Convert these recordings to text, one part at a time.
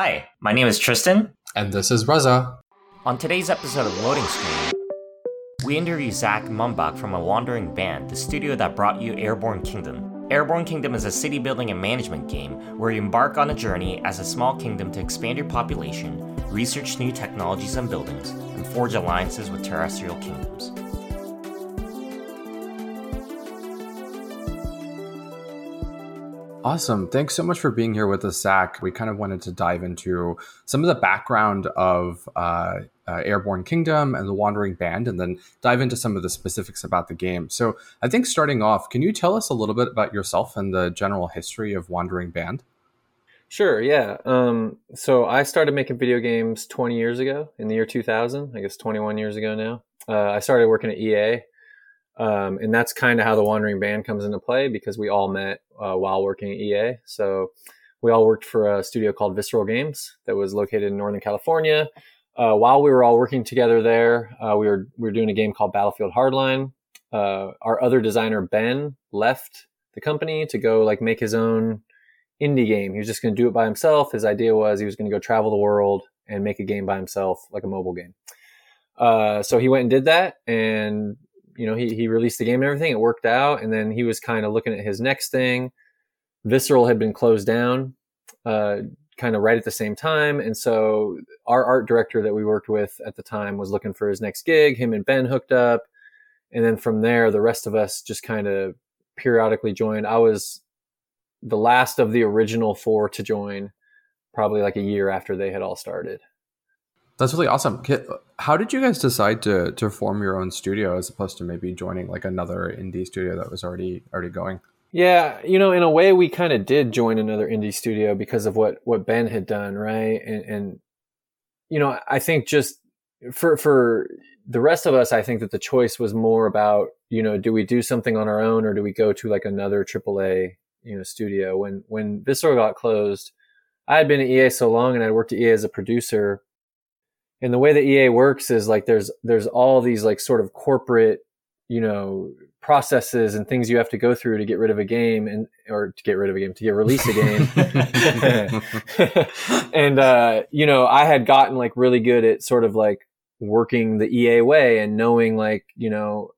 Hi, my name is Tristan. And this is Reza. On today's episode of Loading Screen, we interview Zach Mumbach from A Wandering Band, the studio that brought you Airborne Kingdom. Airborne Kingdom is a city building and management game where you embark on a journey as a small kingdom to expand your population, research new technologies and buildings, and forge alliances with terrestrial kingdoms. Awesome. Thanks so much for being here with us, Zach. We kind of wanted to dive into some of the background of uh, uh, Airborne Kingdom and the Wandering Band, and then dive into some of the specifics about the game. So, I think starting off, can you tell us a little bit about yourself and the general history of Wandering Band? Sure, yeah. Um, so, I started making video games 20 years ago in the year 2000, I guess 21 years ago now. Uh, I started working at EA um, and that's kind of how the Wandering Band comes into play because we all met uh, while working at EA. So we all worked for a studio called Visceral Games that was located in Northern California. Uh, while we were all working together there, uh, we were we were doing a game called Battlefield Hardline. Uh, our other designer Ben left the company to go like make his own indie game. He was just going to do it by himself. His idea was he was going to go travel the world and make a game by himself, like a mobile game. Uh, so he went and did that, and you know, he, he released the game and everything. It worked out. And then he was kind of looking at his next thing. Visceral had been closed down uh, kind of right at the same time. And so our art director that we worked with at the time was looking for his next gig. Him and Ben hooked up. And then from there, the rest of us just kind of periodically joined. I was the last of the original four to join, probably like a year after they had all started. That's really awesome. How did you guys decide to to form your own studio as opposed to maybe joining like another indie studio that was already already going? Yeah, you know, in a way, we kind of did join another indie studio because of what what Ben had done, right? And and you know, I think just for for the rest of us, I think that the choice was more about you know, do we do something on our own or do we go to like another AAA you know studio? When when Visceral got closed, I had been at EA so long and I'd worked at EA as a producer and the way that EA works is like there's there's all these like sort of corporate you know processes and things you have to go through to get rid of a game and or to get rid of a game to get release a game and uh you know i had gotten like really good at sort of like working the ea way and knowing like you know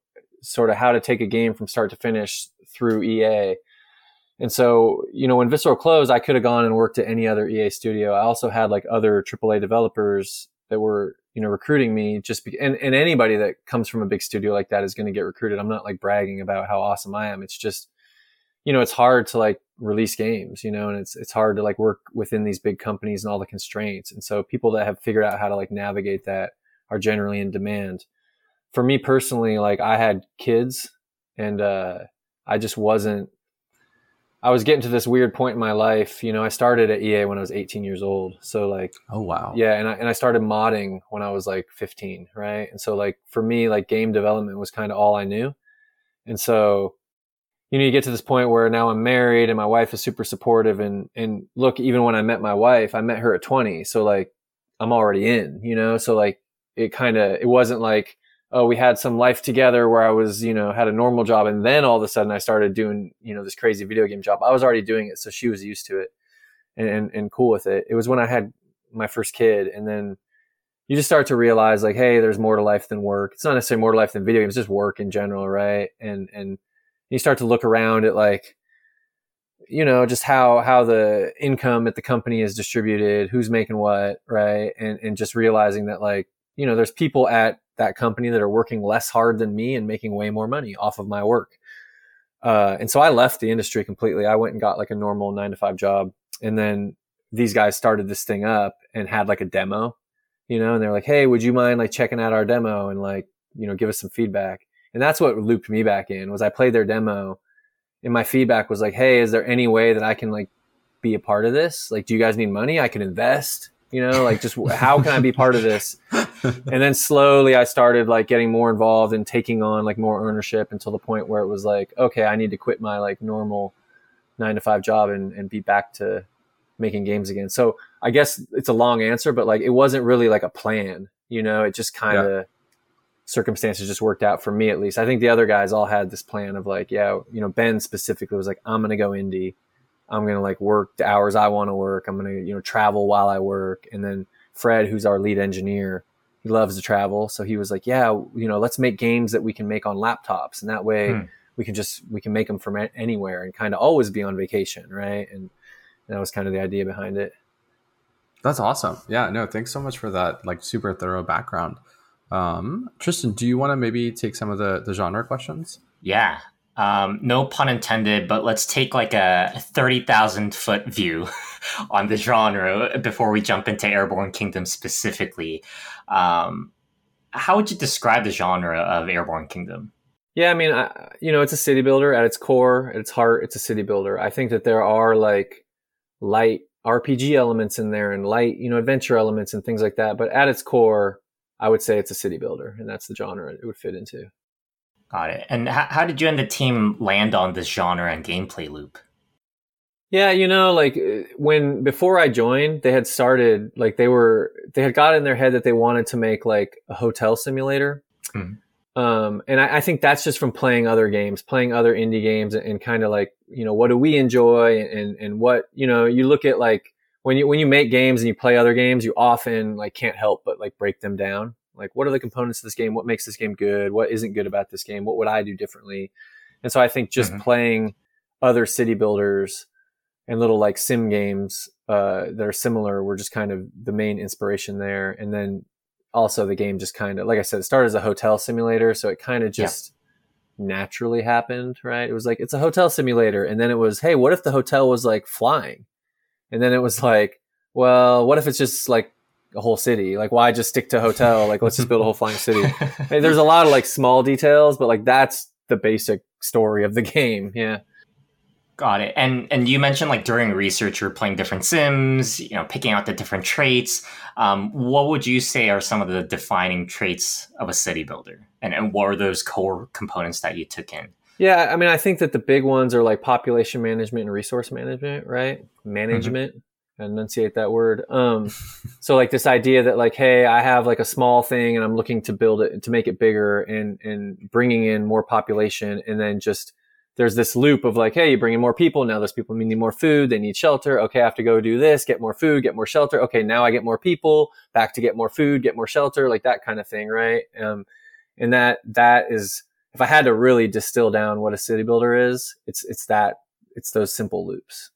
sort of how to take a game from start to finish through ea and so, you know, when Visceral closed, I could have gone and worked at any other EA studio. I also had like other AAA developers that were you know recruiting me just be, and, and anybody that comes from a big studio like that is going to get recruited. I'm not like bragging about how awesome i am. It's just you know it's hard to like release games you know and it's it's hard to like work within these big companies and all the constraints. And so people that have figured out how to like navigate that are generally in demand. For me personally like i had kids and uh i just wasn't I was getting to this weird point in my life. You know, I started at EA when I was 18 years old. So like, oh wow, yeah, and I and I started modding when I was like 15, right? And so like for me, like game development was kind of all I knew. And so, you know, you get to this point where now I'm married and my wife is super supportive. And and look, even when I met my wife, I met her at 20, so like I'm already in. You know, so like it kind of it wasn't like oh, we had some life together where I was, you know, had a normal job. And then all of a sudden I started doing, you know, this crazy video game job. I was already doing it. So she was used to it and, and, and cool with it. It was when I had my first kid. And then you just start to realize like, hey, there's more to life than work. It's not necessarily more to life than video games, just work in general. Right. And, and you start to look around at like, you know, just how, how the income at the company is distributed, who's making what, right. And, and just realizing that like, you know, there's people at that company that are working less hard than me and making way more money off of my work. Uh, and so I left the industry completely. I went and got like a normal nine to five job. And then these guys started this thing up and had like a demo, you know, and they're like, Hey, would you mind like checking out our demo and like, you know, give us some feedback? And that's what looped me back in was I played their demo and my feedback was like, Hey, is there any way that I can like be a part of this? Like, do you guys need money? I can invest you know like just how can i be part of this? And then slowly i started like getting more involved and taking on like more ownership until the point where it was like okay i need to quit my like normal nine to five job and, and be back to making games again. So i guess it's a long answer but like it wasn't really like a plan you know? It just kind of yeah. circumstances just worked out for me at least. I think the other guys all had this plan of like yeah you know ben specifically was like i'm gonna go indie I'm gonna like work the hours I want to work. I'm gonna you know travel while I work. And then Fred, who's our lead engineer, he loves to travel, so he was like, yeah, you know, let's make games that we can make on laptops, and that way. Hmm. We can just we can make them from anywhere and kind of always be on vacation, right? And that was kind of the idea behind it. That's awesome. Yeah, no, thanks so much for that like super thorough background. Um, Tristan, do you want to maybe take some of the the genre questions? Yeah. Um, no pun intended, but let's take like a 30,000 foot view on the genre before we jump into Airborne Kingdom specifically. Um, how would you describe the genre of Airborne Kingdom? Yeah, I mean, I, you know, it's a city builder at its core, at its heart, it's a city builder. I think that there are like light RPG elements in there and light, you know, adventure elements and things like that. But at its core, I would say it's a city builder, and that's the genre it would fit into. Got it. And how, how did you and the team land on this genre and gameplay loop? Yeah, you know, like uh, when before I joined, they had started like they were they had got in their head that they wanted to make like a hotel simulator. Mm-hmm. Um, and I, I, think that's just from playing other games, playing other indie games, and, and kind of like you know what do we enjoy, and and what you know you look at like when you when you make games and you play other games, you often like can't help but like break them down. Like what are the components of this game? What makes this game good? What isn't good about this game? What would I do differently? And so I think just mm-hmm. playing other city builders and little like sim games uh, that are similar were just kind of the main inspiration there. And then also the game just kind of like I said, it started as a hotel simulator, so it kind of just yeah. naturally happened, right? It was like it's a hotel simulator, and then it was, hey, what if the hotel was like flying? And then it was like, well, what if it's just like a whole city? Like, why just stick to hotel? Like, let's just build a whole flying city. there's a lot of like small details, but like that's the basic story of the game. Yeah. Got it. And and you mentioned like during research you're playing different sims, you know, picking out the different traits. Um, what would you say are some of the defining traits of a city builder? And and what are those core components that you took in? Yeah, I mean, I think that the big ones are like population management and resource management, right? Management. Mm-hmm. Enunciate that word. Um, so like this idea that like, hey, I have like a small thing and I'm looking to build it to make it bigger and and bringing in more population, and then just there's this loop of like, hey, you bring in more people. Now those people need more food. They need shelter. Okay, I have to go do this, get more food, get more shelter. Okay, now I get more people, back to get more food, get more shelter, like that kind of thing, right? Um, and that that is, if I had to really distill down what a city builder is, it's it's that it's those simple loops.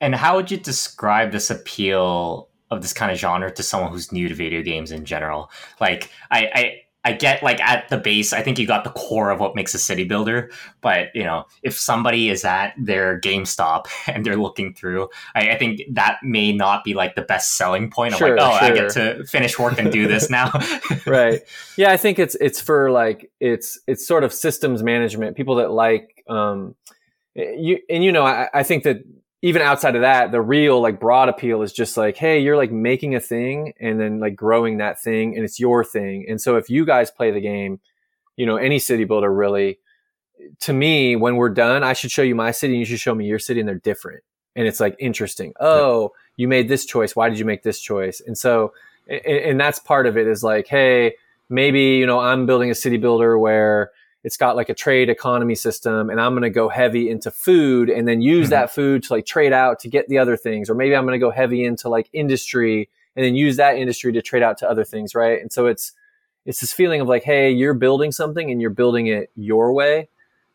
And how would you describe this appeal of this kind of genre to someone who's new to video games in general? Like, I, I I get like at the base, I think you got the core of what makes a city builder. But you know, if somebody is at their GameStop and they're looking through, I, I think that may not be like the best selling point. Sure, like, oh, sure. I get to finish work and do this now. right. Yeah, I think it's it's for like it's it's sort of systems management. People that like um you and you know, I, I think that even outside of that, the real like broad appeal is just like, hey, you're like making a thing and then like growing that thing and it's your thing. And so if you guys play the game, you know, any city builder really, to me, when we're done, I should show you my city and you should show me your city and they're different. And it's like interesting. Oh, you made this choice. Why did you make this choice? And so, and, and that's part of it is like, hey, maybe, you know, I'm building a city builder where, it's got like a trade economy system and I'm going to go heavy into food and then use mm-hmm. that food to like trade out to get the other things. Or maybe I'm going to go heavy into like industry and then use that industry to trade out to other things. Right. And so it's, it's this feeling of like, Hey, you're building something and you're building it your way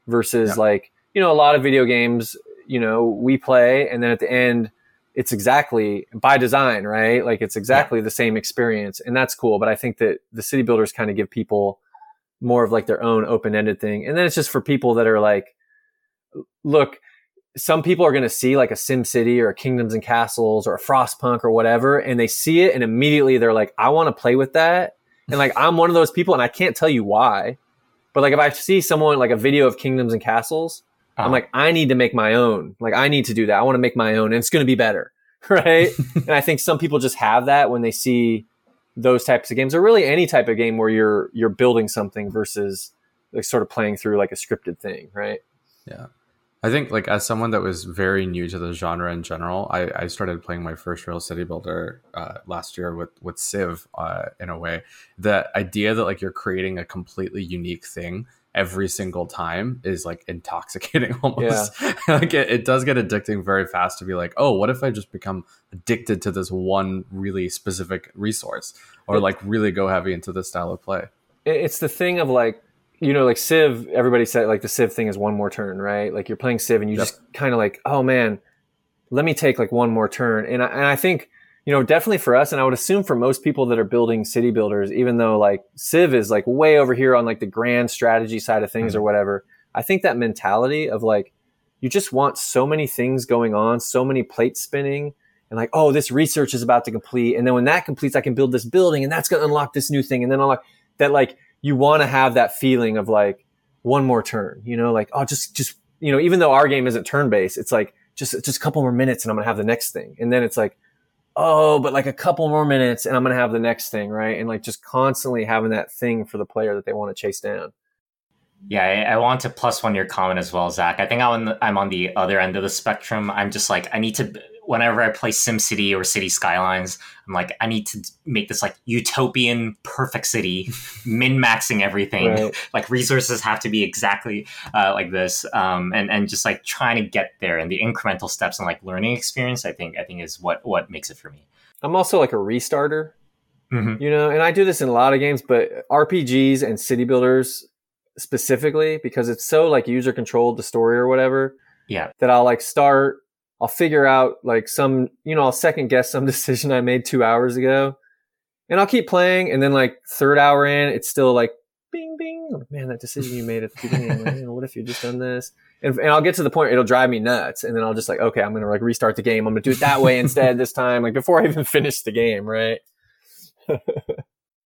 versus yeah. like, you know, a lot of video games, you know, we play and then at the end, it's exactly by design, right? Like it's exactly yeah. the same experience and that's cool. But I think that the city builders kind of give people more of like their own open-ended thing. And then it's just for people that are like, look, some people are going to see like a Sim City or a Kingdoms and Castles or a Frostpunk or whatever, and they see it and immediately they're like, I want to play with that. And like, I'm one of those people and I can't tell you why, but like if I see someone like a video of Kingdoms and Castles, I'm uh-huh. like, I need to make my own. Like, I need to do that. I want to make my own and it's going to be better. Right. and I think some people just have that when they see those types of games or really any type of game where you're you're building something versus like sort of playing through like a scripted thing right? Yeah. I think like as someone that was very new to the genre in general i, I started playing my first real city builder uh, last year with with civ uh, in a way. The idea that like you're creating a completely unique thing every single time is like intoxicating almost. Yeah. like it, it does get addicting very fast to be like, oh, what if I just become addicted to this one really specific resource or like really go heavy into this style of play? It's the thing of like, you know, like Civ, everybody said like the Civ thing is one more turn, right? Like you're playing Civ and you yep. just kind of like, oh man, let me take like one more turn. And I, and I think, you know, definitely for us, and I would assume for most people that are building city builders, even though like Civ is like way over here on like the grand strategy side of things mm-hmm. or whatever, I think that mentality of like, you just want so many things going on, so many plates spinning, and like, oh, this research is about to complete. And then when that completes, I can build this building and that's going to unlock this new thing. And then unlock that, like, you want to have that feeling of like one more turn, you know, like, oh, just, just, you know, even though our game isn't turn based, it's like, just, just a couple more minutes and I'm going to have the next thing. And then it's like, oh, but like a couple more minutes and I'm going to have the next thing, right? And like just constantly having that thing for the player that they want to chase down. Yeah, I, I, want to plus one your comment as well, Zach. I think I'm on, the, I'm on the other end of the spectrum. I'm just like, I need to, whenever I play SimCity or City Skylines, I'm like, I need to make this like utopian perfect city, min maxing everything. Right. Like resources have to be exactly uh, like this, um, and and just like trying to get there and the incremental steps and like learning experience. I think I think is what what makes it for me. I'm also like a restarter, mm-hmm. you know, and I do this in a lot of games, but RPGs and city builders specifically because it's so like user controlled the story or whatever. Yeah, that I'll like start I'll figure out like some, you know, I'll second guess some decision I made two hours ago and I'll keep playing. And then like third hour in, it's still like bing, bing. Man, that decision you made at the beginning, man, what if you just done this? And, and I'll get to the point, it'll drive me nuts. And then I'll just like, okay, I'm going to like restart the game. I'm going to do it that way instead this time, like before I even finish the game. Right.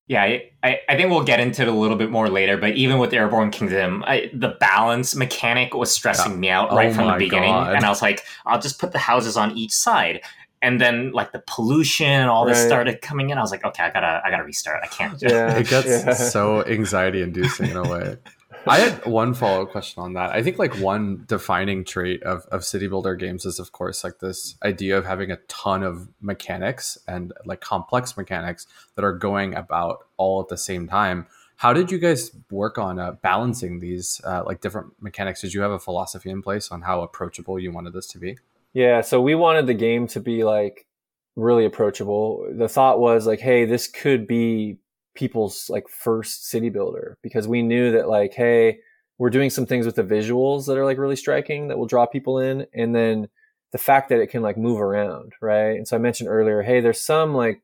Yeah, I, I think we'll get into it a little bit more later, but even with Airborne Kingdom, I, the balance mechanic was stressing yeah. me out right oh from the beginning. God. And I was like, I'll just put the houses on each side. And then like the pollution, and all this started coming in. I was like, okay, I gotta, I gotta restart. I can't. Yeah, it gets yeah. so anxiety inducing in a way. I had one follow up question on that. I think like one defining trait of, of city builder games is of course like this idea of having a ton of mechanics and like complex mechanics that are going about all at the same time. How did you guys work on uh, balancing these uh, like different mechanics? Did you have a philosophy in place on how approachable you wanted this to be? Yeah, so we wanted the game to be like really approachable. The thought was like, hey, this could be people's like first city builder because we knew that like, hey, we're doing some things with the visuals that are like really striking that will draw people in. And then the fact that it can like move around, right? And so I mentioned earlier, hey, there's some like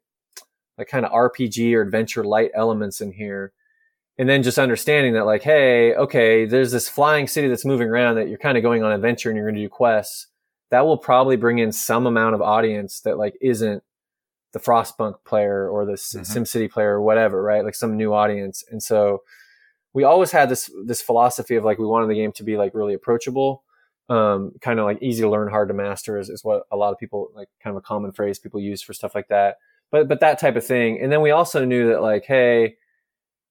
like kind of RPG or adventure light elements in here. And then just understanding that like, hey, okay, there's this flying city that's moving around that you're kind of going on adventure and you're going to do quests. That will probably bring in some amount of audience that like isn't the Frostpunk player or the mm-hmm. SimCity player or whatever, right? Like some new audience. And so we always had this this philosophy of like we wanted the game to be like really approachable, um, kind of like easy to learn, hard to master is, is what a lot of people like kind of a common phrase people use for stuff like that. But but that type of thing. And then we also knew that like, hey,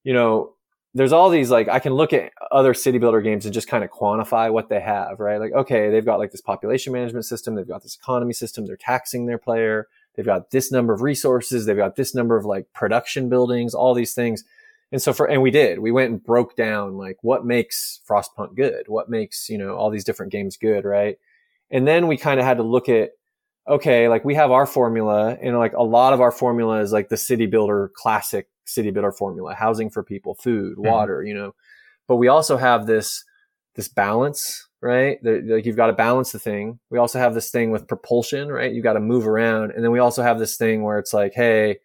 you know, there's all these like I can look at other city builder games and just kind of quantify what they have, right? Like, okay, they've got like this population management system, they've got this economy system, they're taxing their player, They've got this number of resources. They've got this number of like production buildings, all these things. And so for, and we did, we went and broke down like what makes Frostpunk good? What makes, you know, all these different games good, right? And then we kind of had to look at, okay, like we have our formula and like a lot of our formula is like the city builder classic city builder formula, housing for people, food, mm-hmm. water, mm-hmm. you know, but we also have this, this balance right? like you've got to balance the thing. We also have this thing with propulsion, right? You've got to move around. And then we also have this thing where it's like, hey,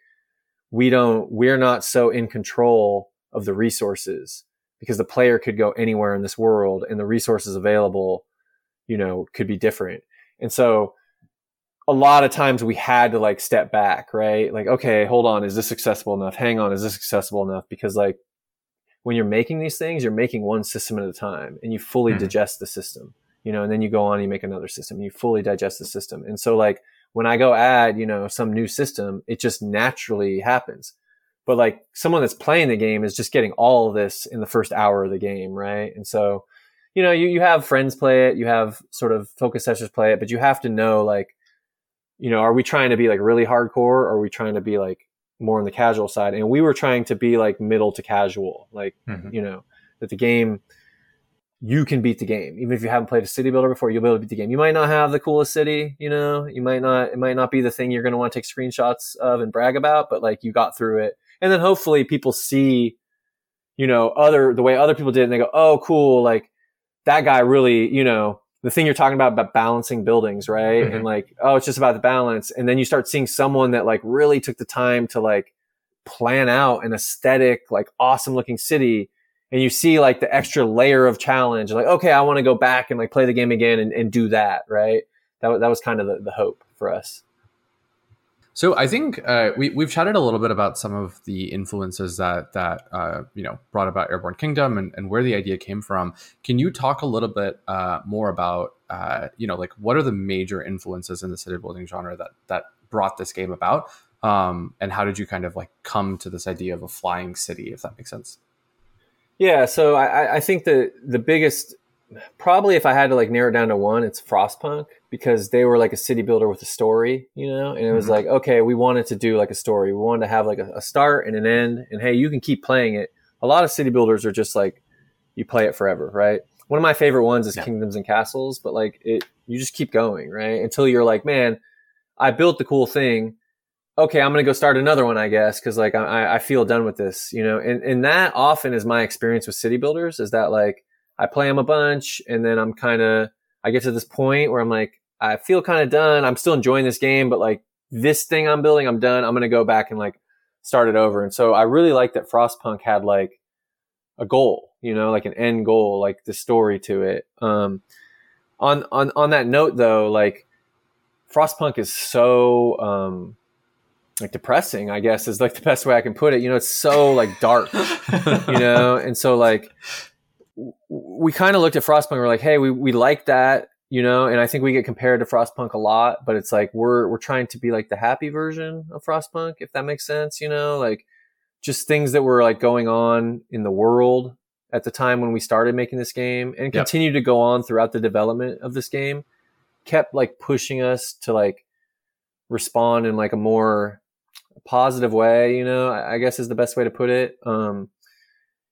we don't, we're not so in control of the resources because the player could go anywhere in this world and the resources available, you know, could be different. And so a lot of times we had to like step back, right? Like, okay, hold on. Is this accessible enough? Hang on. Is this accessible enough? Because like when you're making these things, you're making one system at a time and you fully mm-hmm. digest the system, you know, and then you go on and you make another system and you fully digest the system. And so like when I go add, you know, some new system, it just naturally happens. But like someone that's playing the game is just getting all of this in the first hour of the game, right? And so, you know, you, you have friends play it, you have sort of focus sessions play it, but you have to know like, you know, are we trying to be like really hardcore or are we trying to be like more on the casual side and we were trying to be like middle to casual like mm-hmm. you know that the game you can beat the game. Even if you haven't played a city builder before, you'll be able to beat the game. You might not have the coolest city, you know, you might not, it might not be the thing you're going to want to take screenshots of and brag about, but like you got through it. And then hopefully people see, you know, other, the way other people did and they go, oh, cool. Like that guy really, you know, the thing you're talking about, about balancing buildings, right? Mm-hmm. And like, oh, it's just about the balance. And then you start seeing someone that like really took the time to like plan out an aesthetic, like awesome looking city and you see like the extra layer of challenge like okay i want to go back and like play the game again and, and do that right that, that was kind of the, the hope for us so I think uh, we we've chatted a little bit about some of the influences that that uh, you know brought about Airborne Kingdom and, and where the idea came from. Can you talk a little bit uh, more about uh, you know like what are the major influences in the city building genre that that brought this game about, um, and how did you kind of like come to this idea of a flying city, if that makes sense? Yeah, so I, I think the the biggest probably if I had to like narrow it down to one, it's Frostpunk because they were like a city builder with a story, you know, and it was mm-hmm. like, okay, we wanted to do like a story. We wanted to have like a, a, start and an end and hey, you can keep playing it. A lot of city builders are just like, you play it forever, right? One of my favorite ones is yeah. Kingdoms and Castles, but like it, you just keep going, right? Until you're like, man, I built the cool thing okay, I'm going to go start another one, I guess, because like I, I feel done with this, you know. And and that often is my experience with city builders is that like I play them a bunch, and then I'm kind of I get to this point where I'm like I feel kind of done. I'm still enjoying this game, but like this thing I'm building, I'm done. I'm going to go back and like start it over. And so I really like that Frostpunk had like a goal, you know, like an end goal, like the story to it. Um, on on on that note, though, like Frostpunk is so um, like depressing, I guess is like the best way I can put it. You know, it's so like dark, you know, and so like we kind of looked at Frostpunk. And we're like, hey, we we like that, you know, and I think we get compared to Frostpunk a lot, but it's like we're we're trying to be like the happy version of Frostpunk, if that makes sense, you know, like just things that were like going on in the world at the time when we started making this game and continue yep. to go on throughout the development of this game kept like pushing us to like respond in like a more positive way, you know, I guess is the best way to put it. Um,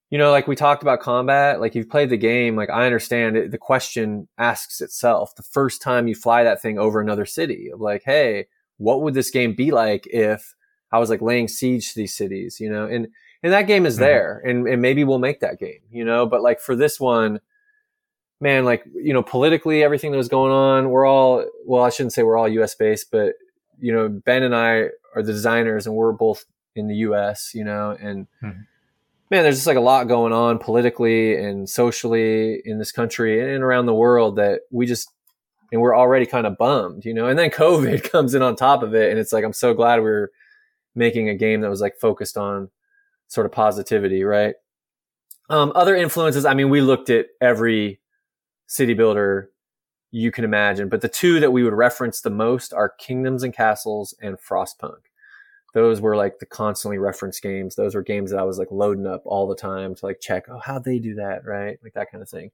you know, like we talked about combat, like you've played the game, like I understand it, the question asks itself the first time you fly that thing over another city of like, hey, what would this game be like if I was like laying siege to these cities, you know? And and that game is mm-hmm. there and, and maybe we'll make that game, you know, but like for this one, man, like, you know, politically everything that was going on, we're all well, I shouldn't say we're all US based, but you know, Ben and I are the designers and we're both in the US, you know, and mm-hmm. Man, there's just like a lot going on politically and socially in this country and around the world that we just, and we're already kind of bummed, you know, and then COVID comes in on top of it. And it's like, I'm so glad we are making a game that was like focused on sort of positivity, right? Um, other influences, I mean, we looked at every city builder you can imagine. But the two that we would reference the most are Kingdoms and Castles and Frostpunk. Those were like the constantly referenced games. Those were games that I was like loading up all the time to like check, oh, how they do that, right? Like that kind of thing.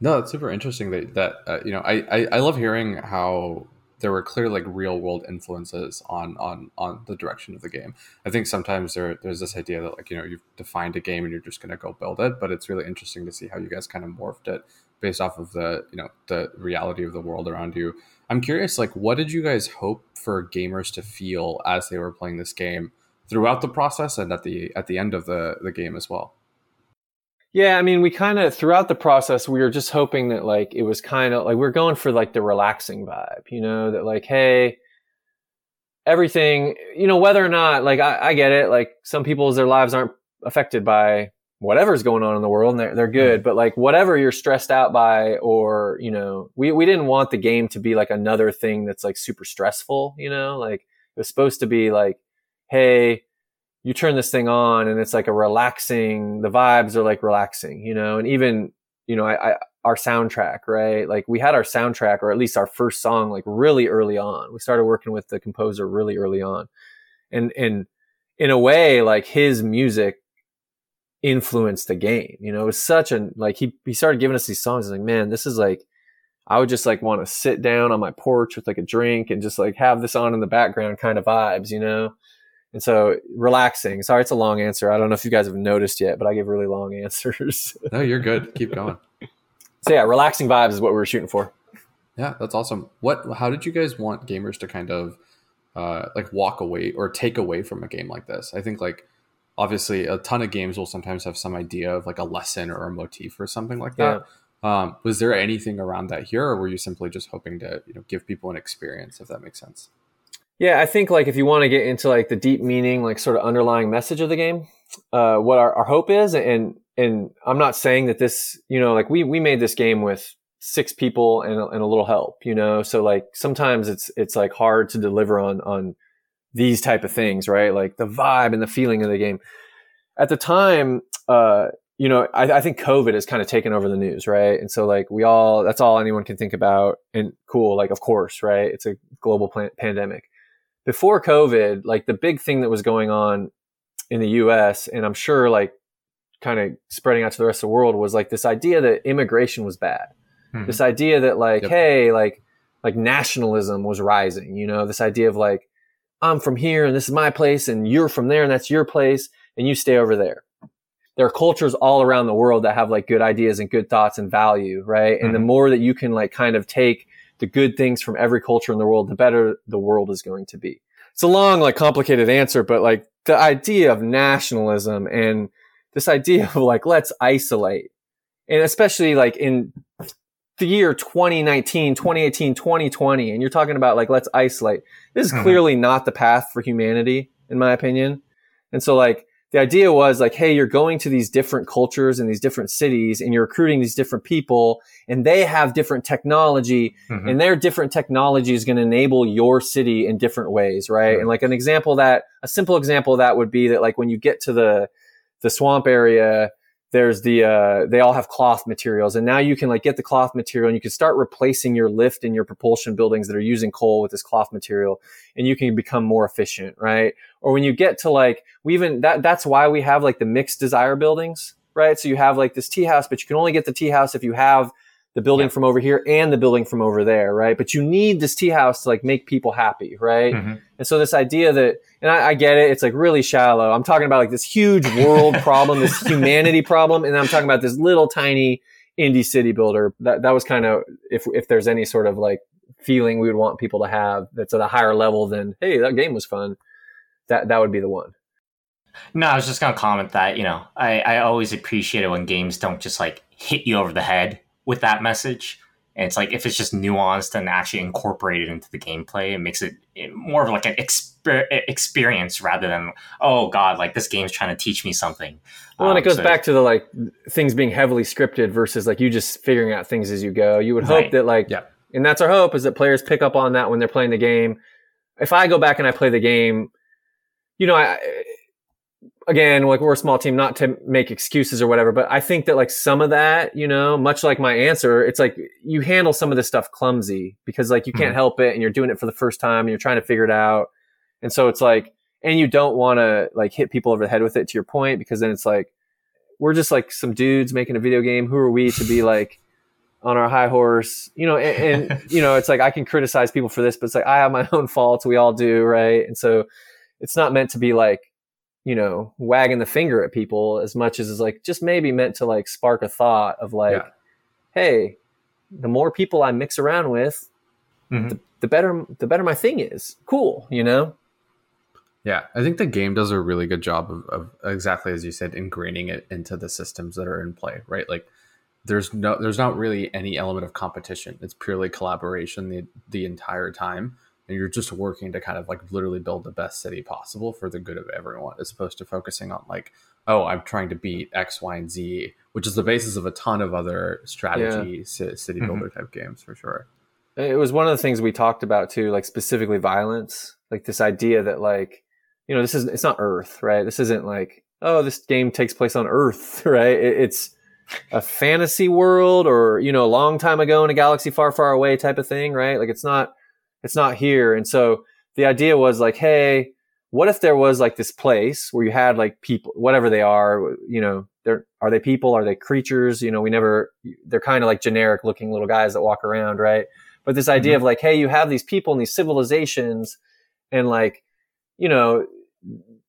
No, it's super interesting that that uh, you know I, I I love hearing how there were clear like real world influences on on on the direction of the game. I think sometimes there there's this idea that like you know you've defined a game and you're just going to go build it, but it's really interesting to see how you guys kind of morphed it based off of the you know the reality of the world around you. I'm curious, like, what did you guys hope for gamers to feel as they were playing this game throughout the process and at the at the end of the the game as well? Yeah, I mean, we kind of throughout the process, we were just hoping that like it was kind of like we are going for like the relaxing vibe, you know, that like, hey, everything, you know, whether or not like I, I get it, like some people's their lives aren't affected by whatever's going on in the world and they're, they're good but like whatever you're stressed out by or you know we, we didn't want the game to be like another thing that's like super stressful you know? Like it was supposed to be like hey you turn this thing on and it's like a relaxing the vibes are like relaxing you know? And even you know I, I our soundtrack right? Like we had our soundtrack or at least our first song like really early on. We started working with the composer really early on. And and in a way like his music influenced the game. You know, it was such a like he he started giving us these songs. Like, man, this is like I would just like want to sit down on my porch with like a drink and just like have this on in the background kind of vibes, you know. And so relaxing. Sorry, it's a long answer. I don't know if you guys have noticed yet, but I give really long answers. no, you're good. Keep going. so yeah, relaxing vibes is what we were shooting for. Yeah, that's awesome. What? How did you guys want gamers to kind of uh, like walk away or take away from a game like this? I think like obviously a ton of games will sometimes have some idea of like a lesson or a motif or something like that. Yeah. Um, was there anything around that here, or were you simply just hoping to you know give people an experience, if that makes sense? Yeah, I think like if you want to get into like the deep meaning, like sort of underlying message of the game, uh, what our, our hope is, and and I'm not saying that this, you know, like we we made this game with six people and, and a little help, you know, so like sometimes it's it's like hard to deliver on on these type of things, right? Like the vibe and the feeling of the game. At the time, uh, you know, I, I think COVID has kind of taken over the news, right? And so like we all, that's all anyone can think about. And cool, like of course, right? It's a global plan- pandemic before COVID, like the big thing that was going on in the US, and I'm sure like kind of spreading out to the rest of the world was like this idea that immigration was bad. Mm-hmm. This idea that like, yep. hey, like, like nationalism was rising, you know, this idea of like, I'm from here and this is my place and you're from there and that's your place and you stay over there. There are cultures all around the world that have like good ideas and good thoughts and value, right? Mm-hmm. And the mm-hmm. more that you can like kind of take the good things from every culture in the world, the better the world is going to be. It's a long, like complicated answer, but like the idea of nationalism and this idea of like, let's isolate. And especially like in the year 2019, 2018, 2020, and you're talking about like, let's isolate. This is mm-hmm. clearly not the path for humanity, in my opinion. And so like, the idea was like, hey, you're going to these different cultures and these different cities and you're recruiting these different people and they have different technology mm-hmm. and their different technology is going to enable your city in different ways, right? And like an example that, a simple example of that would be that like when you get to the, the swamp area, there's the uh, they all have cloth materials. And now you can like get the cloth material and you can start replacing your lift and your propulsion buildings that are using coal with this cloth material and you can become more efficient right? Or when you get to like we even that that's why we have like the mixed desire buildings right? So you have like this tea house but you can only get the tea house if you have the building yeah. from over here and the building from over there, right? But you need this tea house to like make people happy, right? Mm-hmm. And so this idea that, and I, I, get it, it's like really shallow. I'm talking about like this huge world problem, this humanity problem, and I'm talking about this little tiny indie city builder. That that was kind of if if there's any sort of like feeling we would want people to have that's at a higher level than hey that game was fun, that that would be the one. No, I was just gonna comment that you know I I always appreciate it when games don't just like hit you over the head with that message. And it's like if it's just nuanced and actually incorporated into the gameplay, it makes it more of like an exper- experience rather than oh god, like this game's trying to teach me something. Well, um, and it goes so back to the like things being heavily scripted versus like you just figuring out things as you go. You would hope right. that like, yeah. and that's our hope is that players pick up on that when they're playing the game. If I go back and I play the game, you know, I again, like we're a small team, not to make excuses or whatever, but I think that like some of that, you know, much like my answer, it's like you handle some of this stuff clumsy because like you can't mm-hmm. help it and you're doing it for the first time and you're trying to figure it out. And so it's like, and you don't want to like hit people over the head with it to your point because then it's like, we're just like some dudes making a video game. Who are we to be like on our high horse, you know, and, and you know, it's like I can criticize people for this, but it's like I have my own faults. We all do. Right. And so it's not meant to be like, you know, wagging the finger at people as much as is like just maybe meant to like spark a thought of like, yeah. hey, the more people I mix around with, mm-hmm. the, the better the better my thing is. Cool, you know? Yeah, I think the game does a really good job of, of, exactly as you said, ingraining it into the systems that are in play, right? Like there's no there's not really any element of competition. It's purely collaboration the the entire time and you're just working to kind of like literally build the best city possible for the good of everyone as opposed to focusing on like oh i'm trying to beat x y and z which is the basis of a ton of other strategy yeah. city mm-hmm. builder type games for sure it was one of the things we talked about too like specifically violence like this idea that like you know this is it's not earth right this isn't like oh this game takes place on earth right it, it's a fantasy world or you know a long time ago in a galaxy far far away type of thing right like it's not it's not here. And so the idea was like, hey, what if there was like this place where you had like people, whatever they are, you know, they're, are they people? Are they creatures? You know, we never, they're kind of like generic looking little guys that walk around, right? But this idea mm-hmm. of like, hey, you have these people and these civilizations and like, you know,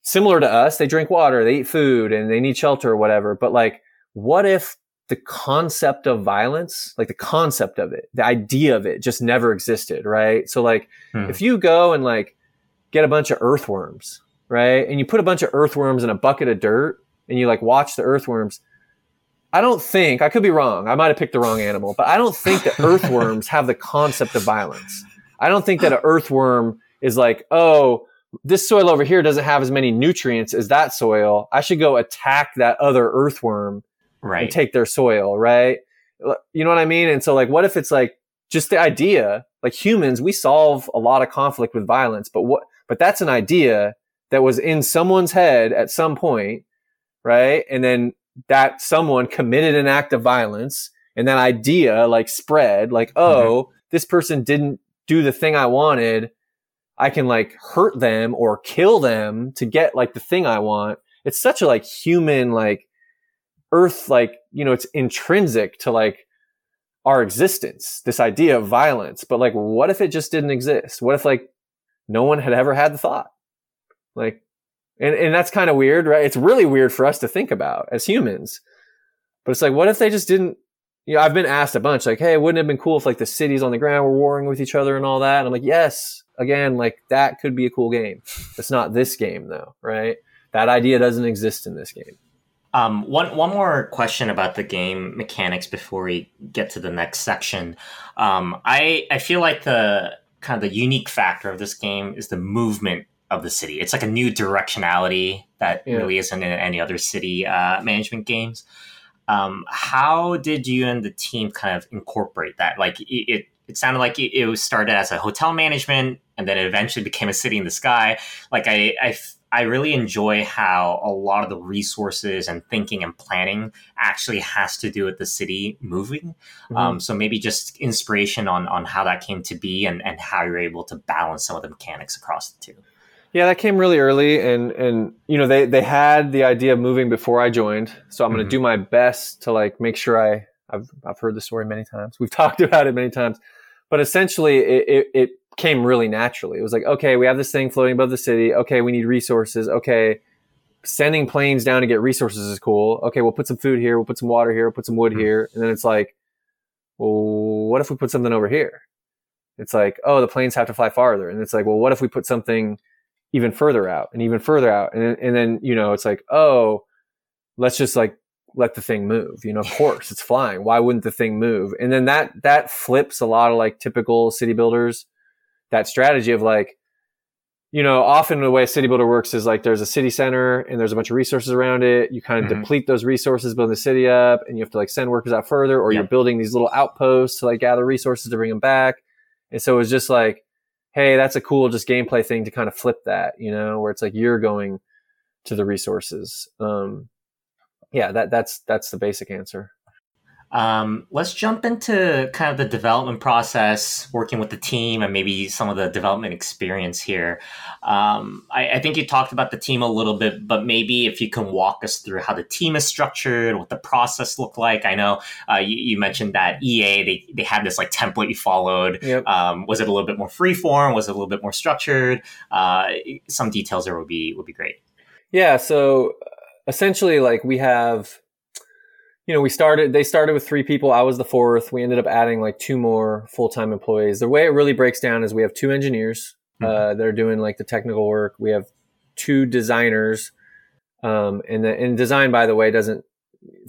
similar to us, they drink water, they eat food, and they need shelter or whatever. But like, what if the concept of violence, like the concept of it, the idea of it just never existed, right? So like, hmm. if you go and like get a bunch of earthworms, right? And you put a bunch of earthworms in a bucket of dirt and you like watch the earthworms, I don't think, I could be wrong. I might have picked the wrong animal, but I don't think that earthworms have the concept of violence. I don't think that an earthworm is like, oh, this soil over here doesn't have as many nutrients as that soil. I should go attack that other earthworm right. and take their soil, right? You know what I mean? And so like, what if it's like just the idea, like humans, we solve a lot of conflict with violence, but what, but that's an idea that was in someone's head at some point, right? And then that someone committed an act of violence and that idea like spread like, mm-hmm. oh, mm-hmm. this person didn't do the thing I wanted. I can like hurt them or kill them to get like the thing I want. It's such a like human, like earth, like, you know, it's intrinsic to like our existence, this idea of violence. But like, what if it just didn't exist? What if like no one had ever had the thought? Like, and, and that's kind of weird, right? It's really weird for us to think about as humans. But it's like, what if they just didn't, you know, I've been asked a bunch, like, hey, wouldn't it have been cool if like the cities on the ground were warring with each other and all that? And I'm like, yes, again, like that could be a cool game. It's not this game though, right? That idea doesn't exist in this game. Um, one one more question about the game mechanics before we get to the next section. Um, I I feel like the kind of the unique factor of this game is the movement of the city. It's like a new directionality that yeah. really isn't in any other city uh, management games. Um, how did you and the team kind of incorporate that? Like it, it, it sounded like it, it was started as a hotel management and then it eventually became a city in the sky. Like I, I, I really enjoy how a lot of the resources and thinking and planning actually has to do with the city moving. Mm-hmm. Um, so maybe just inspiration on on how that came to be and, and how you're able to balance some of the mechanics across the two. Yeah, that came really early, and and you know they they had the idea of moving before I joined, so I'm going to mm-hmm. do my best to like make sure I I've I've heard the story many times. We've talked about it many times, but essentially it, it, it came really naturally. It was like, okay, we have this thing floating above the city. Okay, we need resources. Okay, sending planes down to get resources is cool. Okay, we'll put some food here. We'll put some water here. We'll put some wood mm-hmm. here, and then it's like, well, what if we put something over here? It's like, oh, the planes have to fly farther, and it's like, well, what if we put something even further out and even further out. And then, and then, you know, it's like, oh, let's just like let the thing move. You know, of course it's flying. Why wouldn't the thing move? And then that, that flips a lot of like typical city builders, that strategy of like, you know, often the way a city builder works is like there's a city center and there's a bunch of resources around it. You kind of mm-hmm. deplete those resources, build the city up, and you have to like send workers out further, or yep. you're building these little outposts to like gather resources to bring them back. And so it's just like hey, that's a cool just gameplay thing to kind of flip that, you know, where it's like you're going to the resources. Um, yeah, that that's that's the basic answer. Um, let's jump into kind of the development process, working with the team, and maybe some of the development experience here. Um, I, I, think you talked about the team a little bit, but maybe if you can walk us through how the team is structured, what the process looked like. I know uh, you, you, mentioned that EA they they had this like template you followed. Yep. Um, was it a little bit more freeform? Was it a little bit more structured? Uh, some details there would be would be great. Yeah. So essentially, like we have you know, we started, they started with three people. I was the fourth. We ended up adding like two more full time employees. The way it really breaks down is we have two engineers uh, mm-hmm. uh, that are doing like the technical work. We have two designers. Um, and, the, and design, by the way, doesn't,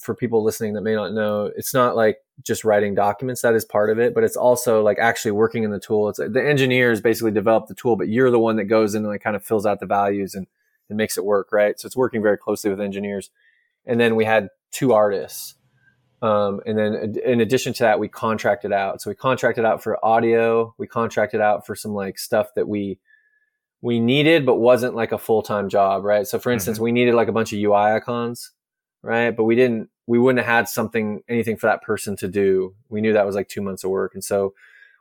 for people listening that may not know, it's not like just writing documents. That is part of it, but it's also like actually working in the tool. It's the engineers basically develop the tool, but you're the one that goes in and like kind of fills out the values and, and makes it work, right? So it's working very closely with engineers. And then we had two artists. Um, and then in addition to that, we contracted out. So we contracted out for audio. We contracted out for some like stuff that we we needed, but wasn't like a full time job, right? So for instance, mm-hmm. we needed like a bunch of UI icons, right? But we didn't. We wouldn't have had something anything for that person to do. We knew that was like two months of work, and so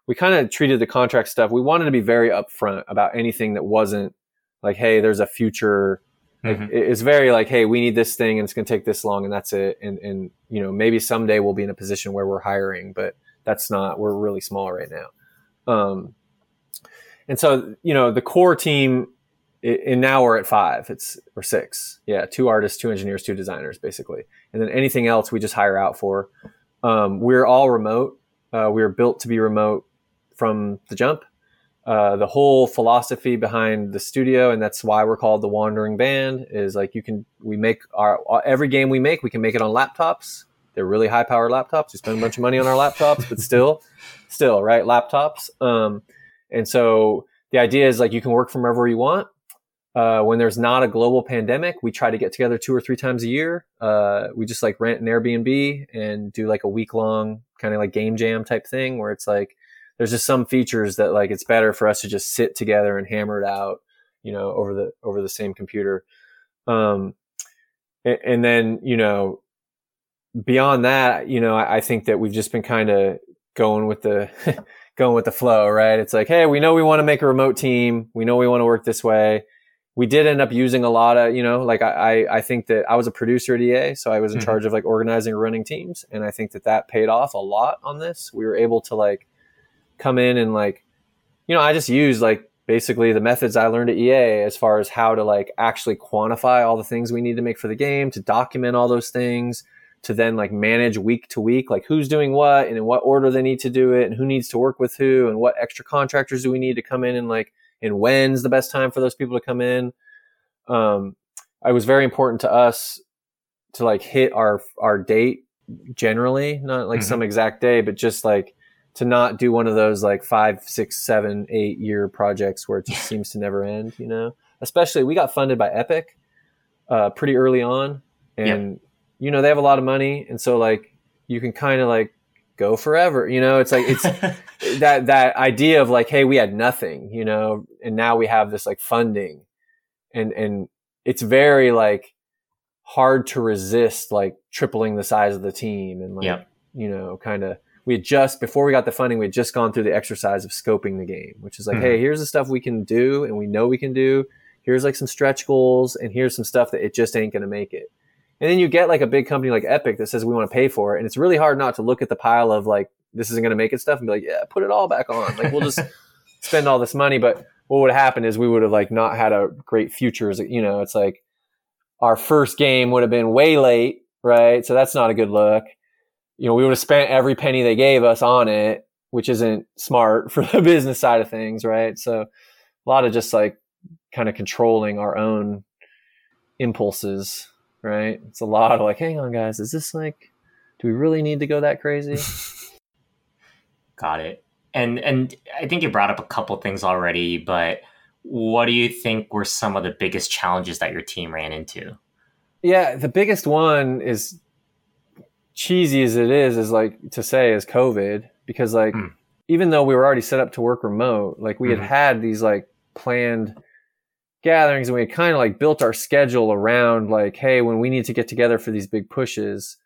we kind of treated the contract stuff. We wanted to be very upfront about anything that wasn't like, hey, there's a future Mm-hmm. It's very like, hey, we need this thing and it's going to take this long and that's it. And, and, you know, maybe someday we'll be in a position where we're hiring, but that's not, we're really small right now. Um, and so, you know, the core team, and now we're at five. It's or six. Yeah, two artists, two engineers, two designers, basically. And then anything else we just hire out for. Um, we're all remote. Uh, we are built to be remote from the jump. Uh, the whole philosophy behind the studio, and that's why we're called the Wandering Band, is like you can we make our every game we make we can make it on laptops. They're really high powered laptops. We spend a bunch of money on our laptops, but still, still right laptops. Um, and so the idea is like you can work from wherever you want. Uh, when there's not a global pandemic, we try to get together two or three times a year. Uh, we just like rent an Airbnb and do like a week long kind of like game jam type thing where it's like there's just some features that like it's better for us to just sit together and hammer it out, you know, over the over the same computer. Um, and, and then you know, beyond that, you know, I, I think that we've just been kind of going with the going with the flow, right? It's like, hey, we know we want to make a remote team. We know we want to work this way. We did end up using a lot of, you know, like I, I think that I was a producer at EA, so I was in mm-hmm. charge of like organizing running teams, and I think that that paid off a lot on this. We were able to like come in and like, you know, I just use like basically the methods I learned at EA as far as how to like actually quantify all the things we need to make for the game, to document all those things, to then like manage week to week, like who's doing what and in what order they need to do it and who needs to work with who and what extra contractors do we need to come in and like, and when's the best time for those people to come in. Um, it was very important to us to like hit our, our date generally, not like mm-hmm. some exact day, but just like, to not do one of those like five, six, seven, eight year projects where it just seems to never end, you know? Especially we got funded by Epic uh, pretty early on and you know, they have a lot of money and so like you can kind of like go forever, you know? It's like it's that that idea of like, hey, we had nothing, you know, and now we have this like funding and and it's very like hard to resist like tripling the size of the team and like you know, kind of we had just before we got the funding, we had just gone through the exercise of scoping the game, which is like, mm-hmm. hey, here's the stuff we can do and we know we can do. Here's like some stretch goals and here's some stuff that it just ain't gonna make it. And then you get like a big company like Epic that says we want to pay for it, and it's really hard not to look at the pile of like this isn't gonna make it stuff and be like, yeah, put it all back on. Like we'll just spend all this money, but what would happen is we would have like not had a great future as you know, it's like our first game would have been way late, right? So that's not a good look you know, we would have spent every penny they gave us on it, which isn't smart for the business side of things, right? So a lot of just like kind of controlling our own impulses, right? It's a lot of like, hang on, guys, is this like, do we really need to go that crazy? Got it. And and I think you brought up a couple things already, but what do you think were some of the biggest challenges that your team ran into? Yeah, the biggest one is cheesy as it is, is like to say is COVID because like mm. even though we were already set up to work remote, like we mm-hmm. had had these like planned gatherings and we had kind of like built our schedule around like, hey, when we need to get together for these big pushes,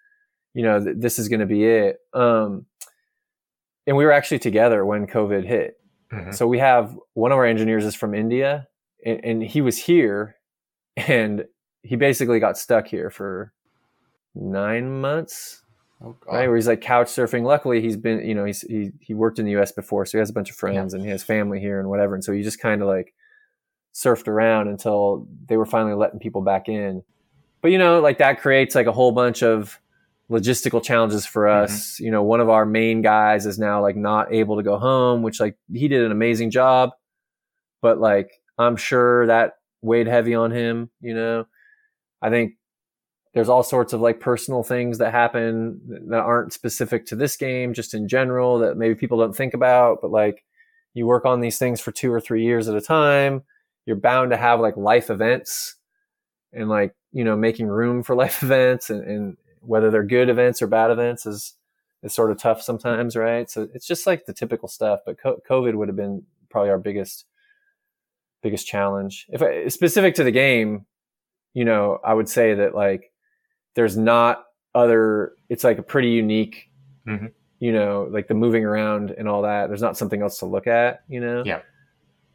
you know, th- this is going to be it. Um, and we were actually together when COVID hit. Mm-hmm. So we have one of our engineers is from India and, and he was here and he basically got stuck here for nine months. Oh, right, where he's like couch surfing. Luckily, he's been, you know, he's he he worked in the U.S. before, so he has a bunch of friends yeah. and he has family here and whatever. And so he just kind of like surfed around until they were finally letting people back in. But you know, like that creates like a whole bunch of logistical challenges for mm-hmm. us. Mm-hmm. You know, one of our main guys is now like not able to go home, which like he did an amazing job, but like I'm sure that weighed heavy on him. You know, I think there's all sorts of like personal things that happen that aren't specific to this game, just in general that maybe people don't think about. But like you work on these things for two or three years at a time, you're bound to have like life events and like, you know, making room for life events and, and whether they're good events or bad events is, is sort of tough sometimes, right? So it's just like the typical stuff. But COVID would have been probably our biggest, biggest challenge. If I, specific to the game, you know, I would say that like there's not other it's like a pretty unique mm-hmm. you know like the moving around and all that. There's not something else to look at you know? Yeah.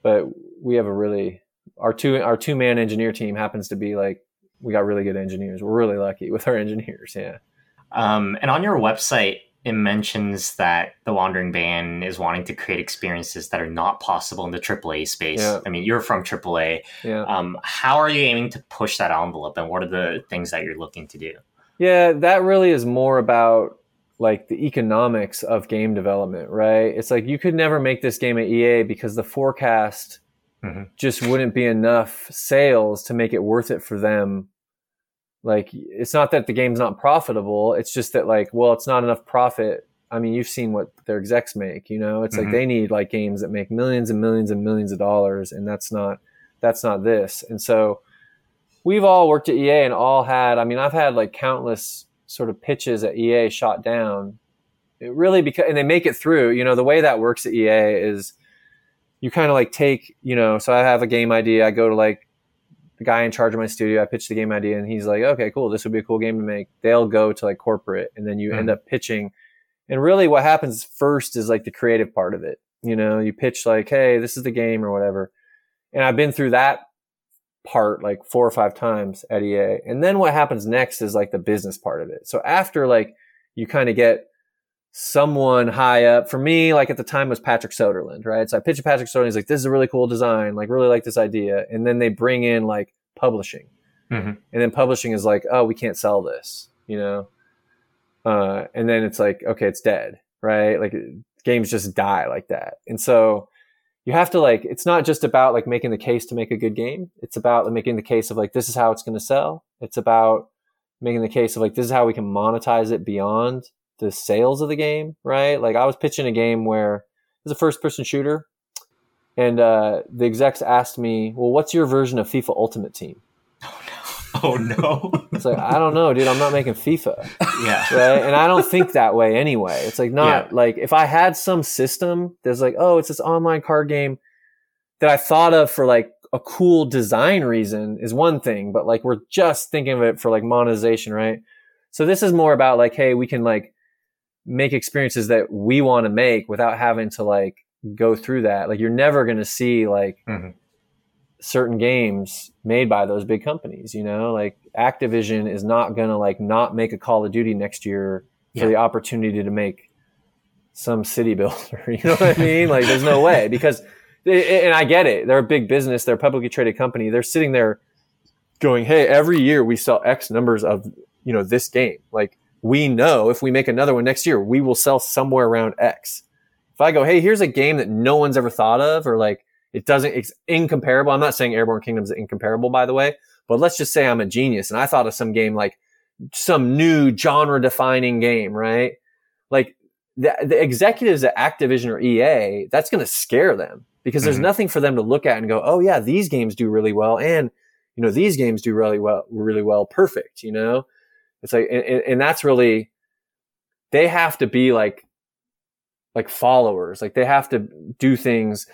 But we have a really our two our two man engineer team happens to be like we got really good engineers. We're really lucky with our engineers yeah. Um, and on your website it mentions that the Wandering Band is wanting to create experiences that are not possible in the AAA space. Yeah. I mean, you're from AAA. Yeah. Um, how are you aiming to push that envelope, and what are the things that you're looking to do? Yeah, that really is more about like the economics of game development, right? It's like you could never make this game at EA because the forecast Mhm. just wouldn't be enough sales to make it worth it for them. Like it's not that the game's not profitable, it's just that like, well, it's not enough profit. I mean, you've seen what their execs make, you know? It's Mhm. like they need like games that make millions and millions and millions of dollars and that's not that's not this. And so we've all worked at EA and all had, I mean, I've had like countless sort of pitches at EA shot down. It really because and they make it through. You know, the way that works at EA is you kind of like take, you know, so I have a game idea, I go to like the guy in charge of my studio, I pitch the game idea and he's like, "Okay, cool, this would be a cool game to make." They'll go to like corporate and then you end mm. up pitching. And really what happens first is like the creative part of it. You know, you pitch like, "Hey, this is the game" or whatever. And I've been through that part like four or five times at EA. And then what happens next is like the business part of it. So after like you kind of get someone high up for me, like at the time was Patrick Soderlund, right? So I pitched Patrick Soderlund. He's like, this is a really cool design. Like really like this idea. And then they bring in like publishing Mhm. and then publishing is like, oh, we can't sell this, you know? Uh, and then it's like, okay, it's dead, right? Like games just die like that. And so, you have to like it's not just about like making the case to make a good game it's about like, making the case of like this is how it's going to sell it's about making the case of like this is how we can monetize it beyond the sales of the game right like i was pitching a game where it's a first person shooter and uh, the execs asked me well what's your version of fifa ultimate team Oh no! it's like i don't know dude i'm not making fifa yeah. right? And I don't think that way anyway. It's like not Yeah. like if I had some system that's like, oh, it's this online card game that I thought of for like a cool design reason is one thing, but like we're just thinking of it for like monetization, right? So this is more about like, hey, we can like make experiences that we want to make without having to like go through that. Like you're never going to see like Mhm. certain games made by those big companies, you know, like Activision is not going to like not make a Call of Duty next year for Yeah. the opportunity to make some city builder. You know what I mean? Like there's no way because, and I get it. They're a big business. They're a publicly traded company. They're sitting there going, Hey, every year we sell X numbers of, you know, this game. Like we know if we make another one next year, we will sell somewhere around X. If I go, Hey, here's a game that no one's ever thought of or like, it doesn't, it's incomparable. I'm not saying Airborne Kingdoms is incomparable, by the way, but let's just say I'm a genius and I thought of some game like some new genre defining game, right? Like the, the executives at Activision or EA, that's going to scare them because there's Mhm. nothing for them to look at and go, oh yeah, these games do really well. And, you know, these games do really well, really well. Perfect. You know, it's like, and, and- that's really, they have to be like, like followers. Like they have to do things.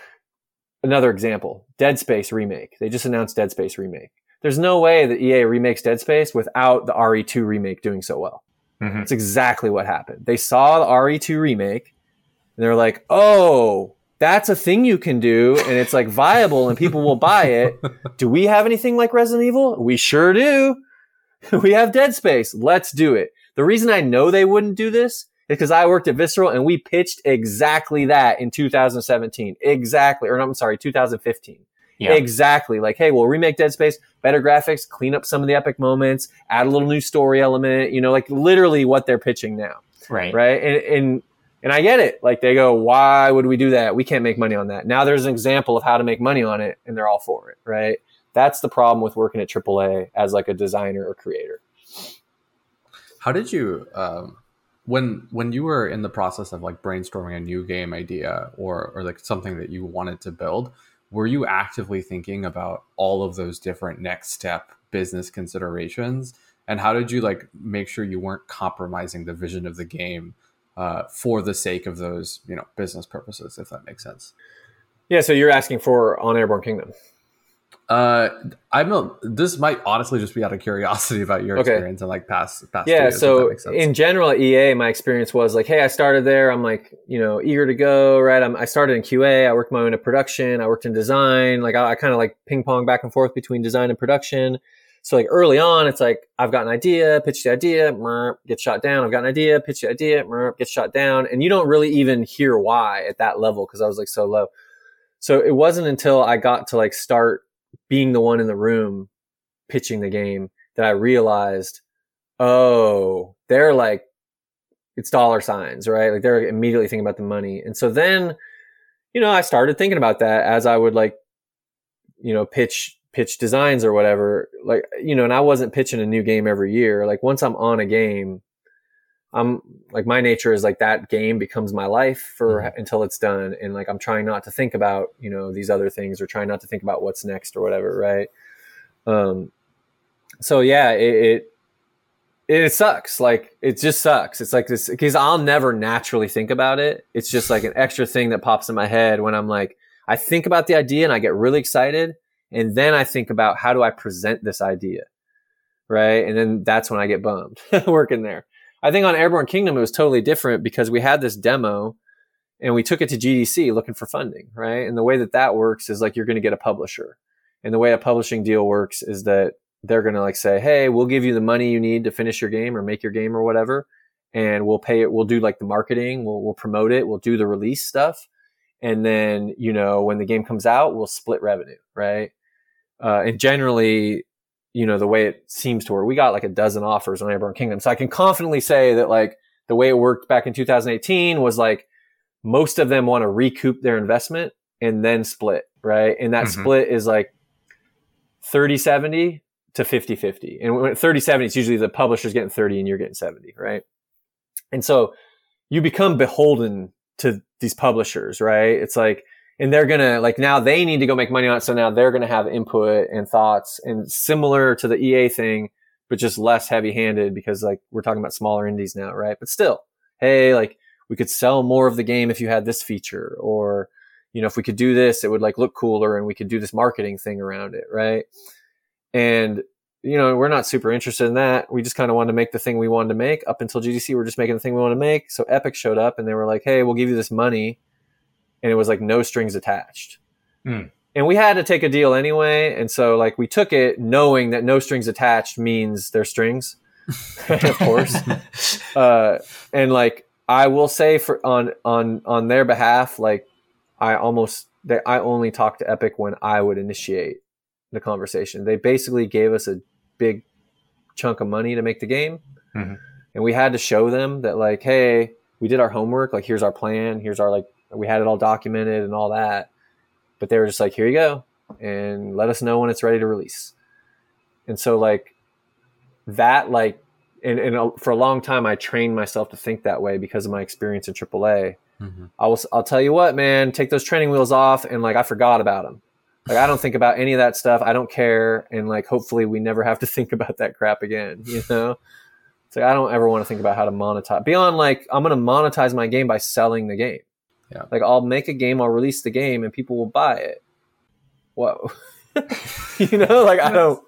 Another example, Dead Space remake. They just announced Dead Space remake. There's no way that EA remakes Dead Space without the RE2 remake doing so well. Mhm. That's exactly what happened. They saw the RE2 remake and they're like, oh, that's a thing you can do and it's like viable and people will buy it. Do we have anything like Resident Evil? We sure do. we have Dead Space. Let's do it. The reason I know they wouldn't do this is because I worked at Visceral and we pitched exactly that in 2017. Exactly. Or no, I'm sorry, 2015. Yeah. Exactly. Like, hey, we'll remake Dead Space, better graphics, clean up some of the epic moments, add a little new story element, you know, like literally what they're pitching now. Right. Right. And, and, and I get it. Like they go, why would we do that? We can't make money on that. Now there's an example of how to make money on it and they're all for it. Right. That's the problem with working at AAA as like a designer or creator. How did you um, when when you were in the process of like brainstorming a new game idea or or like something that you wanted to build? Were you actively thinking about all of those different next step business considerations? And how did you like make sure you weren't compromising the vision of the game uh, for the sake of those you know business purposes, if that makes sense? Yeah. So you're asking for on Airborne Kingdom. Uh, I'm a, this might honestly just be out of curiosity about your Okay. experience and like past past. yeah that so in general ea my experience was like hey i started there i'm like you know eager to go right I'm, i started in qa i worked my way into production i worked in design like i, I kind of like ping pong back and forth between design and production So like early on, it's like I've got an idea, pitch the idea, merp, get shot down. I've got an idea, pitch the idea, merp, get shot down, and you don't really even hear why at that level because I was like so low. So it wasn't until I got to like start being the one in the room pitching the game that I realized, oh, they're like it's dollar signs, right? Like they're immediately thinking about the money, and so then you know I started thinking about that as I would like you know pitch pitch designs or whatever. Like you know and i wasn't pitching a new game every year. Like once i'm on a game i'm like my nature is like that game becomes my life for mm-hmm. until it's done and like i'm trying not to think about you know these other things or trying not to think about what's next or whatever right um so yeah it, it it sucks like it just sucks it's like this because i'll never naturally think about it it's just like an extra thing that pops in my head when i'm like i think about the idea and i get really excited and then I think about how do I present this idea? Right. And then that's when I get bummed working there. I think on Airborne Kingdom, it was totally different because we had this demo and we took it to GDC looking for funding. Right. And the way that that works is like you're going to get a publisher. And the way a publishing deal works is that they're going to like say, Hey, we'll give you the money you need to finish your game or make your game or whatever. And we'll pay it. We'll do like the marketing. We'll, we'll promote it. We'll do the release stuff. And then, you know, when the game comes out, we'll split revenue. Right. Uh, and generally, you know, the way it seems to work, we got like a dozen offers on Airborne Kingdom. So I can confidently say that like the way it worked back in 2018 was like most of them want to recoup their investment and then split, right? And that mm-hmm. split is like 30 70 to 50 50. And when 30 70, it's usually the publisher's getting 30 and you're getting 70, right? And so you become beholden to these publishers, right? It's like, and they're gonna like now they need to go make money on it. So now they're gonna have input and thoughts and similar to the EA thing, but just less heavy handed because like we're talking about smaller indies now, right? But still, hey, like we could sell more of the game if you had this feature or, you know, if we could do this, it would like look cooler and we could do this marketing thing around it, right? And you know, we're not super interested in that. We just kind of wanted to make the thing we wanted to make. Up until GDC, we're just making the thing we want to make. So Epic showed up and they were like, "Hey, we'll give you this money and it was like no strings attached. Mm. And we had to take a deal anyway, and so like we took it knowing that no strings attached means there's strings, of course. uh, and like I will say for on on on their behalf, like I almost they, I only talked to Epic when I would initiate the conversation. They basically gave us a big chunk of money to make the game, mm-hmm. and we had to show them that like, hey, we did our homework. Like, here's our plan. Here's our like we had it all documented and all that. But they were just like, here you go, and let us know when it's ready to release. And so like that like and, and for a long time I trained myself to think that way because of my experience in AAA. Mm-hmm. I will I'll tell you what, man, take those training wheels off and like I forgot about them. Like I don't think about any of that stuff. I don't care and like hopefully we never have to think about that crap again, you know? It's like I don't ever want to think about how to monetize. Beyond like I'm going to monetize my game by selling the game. Yeah. Like I'll make a game, I'll release the game, and people will buy it. Whoa. you know, like I don't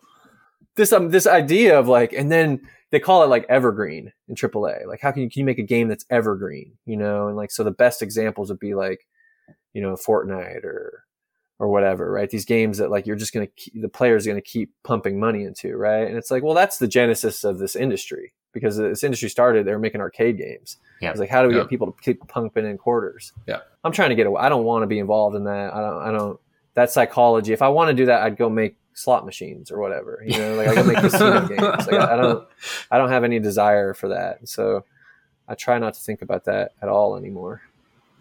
this um this idea of like, and then they call it like evergreen in AAA. Like, how can you can you make a game that's evergreen? You know, and like so the best examples would be like, you know, Fortnite or or whatever, right? These games that like you're just gonna keep, the player's gonna keep pumping money into, right? And it's like, well, that's the genesis of this industry because this industry started, they were making arcade games. Yeah. It's like, how do we yeah. get people to keep pumping in quarters? Yeah. I'm trying to get away. I don't want to be involved in that. I don't, I don't, that psychology. If I want to do that, I'd go make slot machines or whatever, you know, like I go make casino games. Like I, I don't, I don't have any desire for that. So I try not to think about that at all anymore.